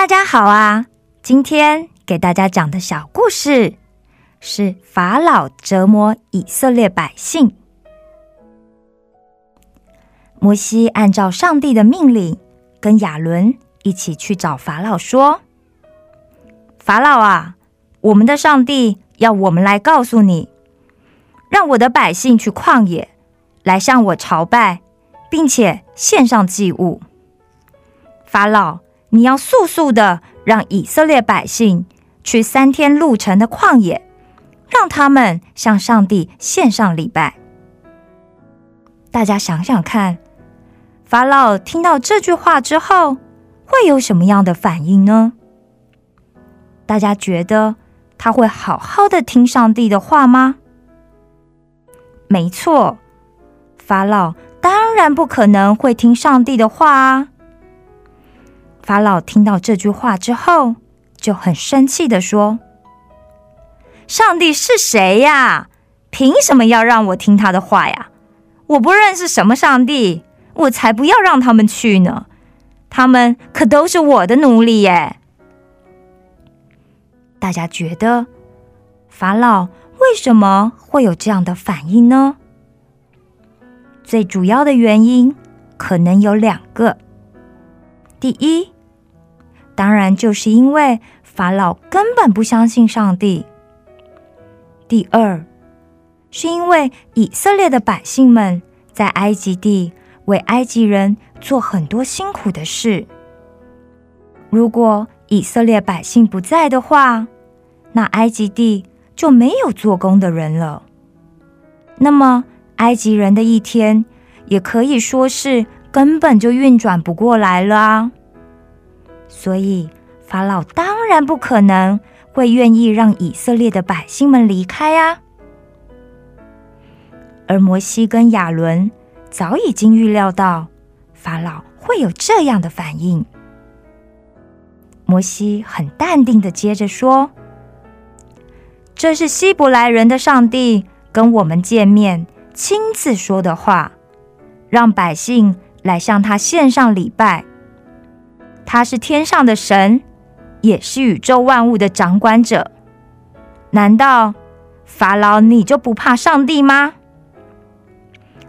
大家好啊！今天给大家讲的小故事是法老折磨以色列百姓。摩西按照上帝的命令，跟亚伦一起去找法老，说：“法老啊，我们的上帝要我们来告诉你，让我的百姓去旷野来向我朝拜，并且献上祭物。法老。”你要速速的让以色列百姓去三天路程的旷野，让他们向上帝献上礼拜。大家想想看，法老听到这句话之后会有什么样的反应呢？大家觉得他会好好的听上帝的话吗？没错，法老当然不可能会听上帝的话啊。法老听到这句话之后，就很生气的说：“上帝是谁呀？凭什么要让我听他的话呀？我不认识什么上帝，我才不要让他们去呢！他们可都是我的奴隶耶！”大家觉得法老为什么会有这样的反应呢？最主要的原因可能有两个。第一。当然，就是因为法老根本不相信上帝。第二，是因为以色列的百姓们在埃及地为埃及人做很多辛苦的事。如果以色列百姓不在的话，那埃及地就没有做工的人了。那么，埃及人的一天也可以说是根本就运转不过来了啊。所以，法老当然不可能会愿意让以色列的百姓们离开啊。而摩西跟亚伦早已经预料到法老会有这样的反应。摩西很淡定的接着说：“这是希伯来人的上帝跟我们见面，亲自说的话，让百姓来向他献上礼拜。”他是天上的神，也是宇宙万物的掌管者。难道法老你就不怕上帝吗？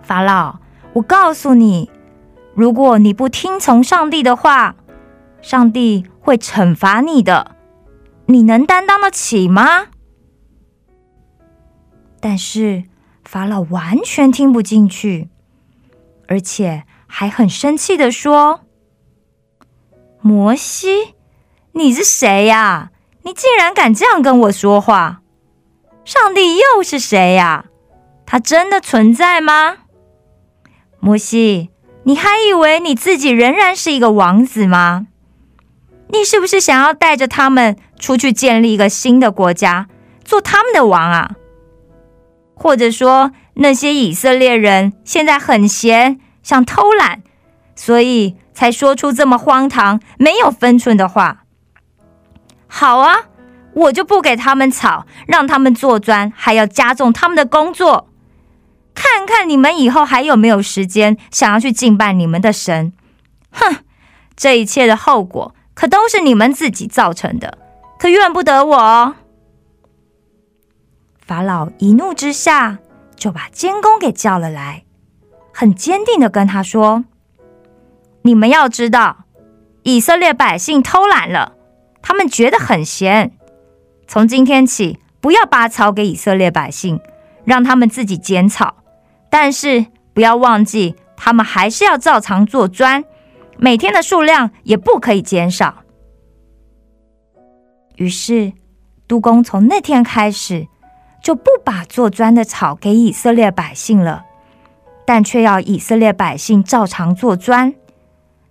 法老，我告诉你，如果你不听从上帝的话，上帝会惩罚你的。你能担当得起吗？但是法老完全听不进去，而且还很生气的说。摩西，你是谁呀？你竟然敢这样跟我说话！上帝又是谁呀？他真的存在吗？摩西，你还以为你自己仍然是一个王子吗？你是不是想要带着他们出去建立一个新的国家，做他们的王啊？或者说，那些以色列人现在很闲，想偷懒，所以？才说出这么荒唐、没有分寸的话。好啊，我就不给他们草，让他们做砖，还要加重他们的工作。看看你们以后还有没有时间想要去敬拜你们的神？哼，这一切的后果可都是你们自己造成的，可怨不得我。法老一怒之下就把监工给叫了来，很坚定的跟他说。你们要知道，以色列百姓偷懒了，他们觉得很闲。从今天起，不要拔草给以色列百姓，让他们自己捡草。但是不要忘记，他们还是要照常做砖，每天的数量也不可以减少。于是，督工从那天开始就不把做砖的草给以色列百姓了，但却要以色列百姓照常做砖。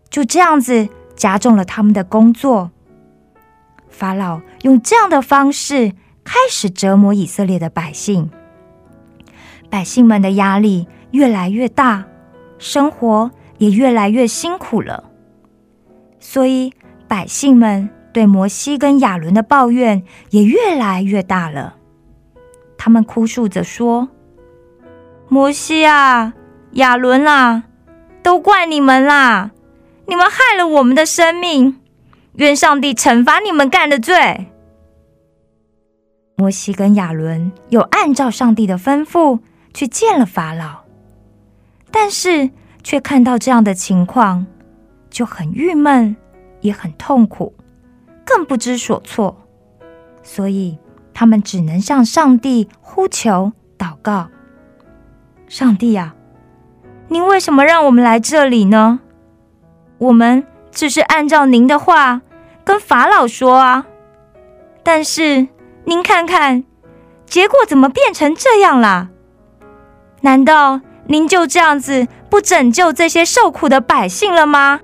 就这样子加重了他们的工作。法老用这样的方式开始折磨以色列的百姓，百姓们的压力越来越大，生活也越来越辛苦了。所以百姓们对摩西跟亚伦的抱怨也越来越大了。他们哭诉着说：“摩西啊，亚伦啊，都怪你们啦！”你们害了我们的生命，愿上帝惩罚你们干的罪。摩西跟亚伦又按照上帝的吩咐去见了法老，但是却看到这样的情况，就很郁闷，也很痛苦，更不知所措。所以他们只能向上帝呼求、祷告。上帝啊，您为什么让我们来这里呢？我们只是按照您的话跟法老说啊，但是您看看，结果怎么变成这样啦？难道您就这样子不拯救这些受苦的百姓了吗？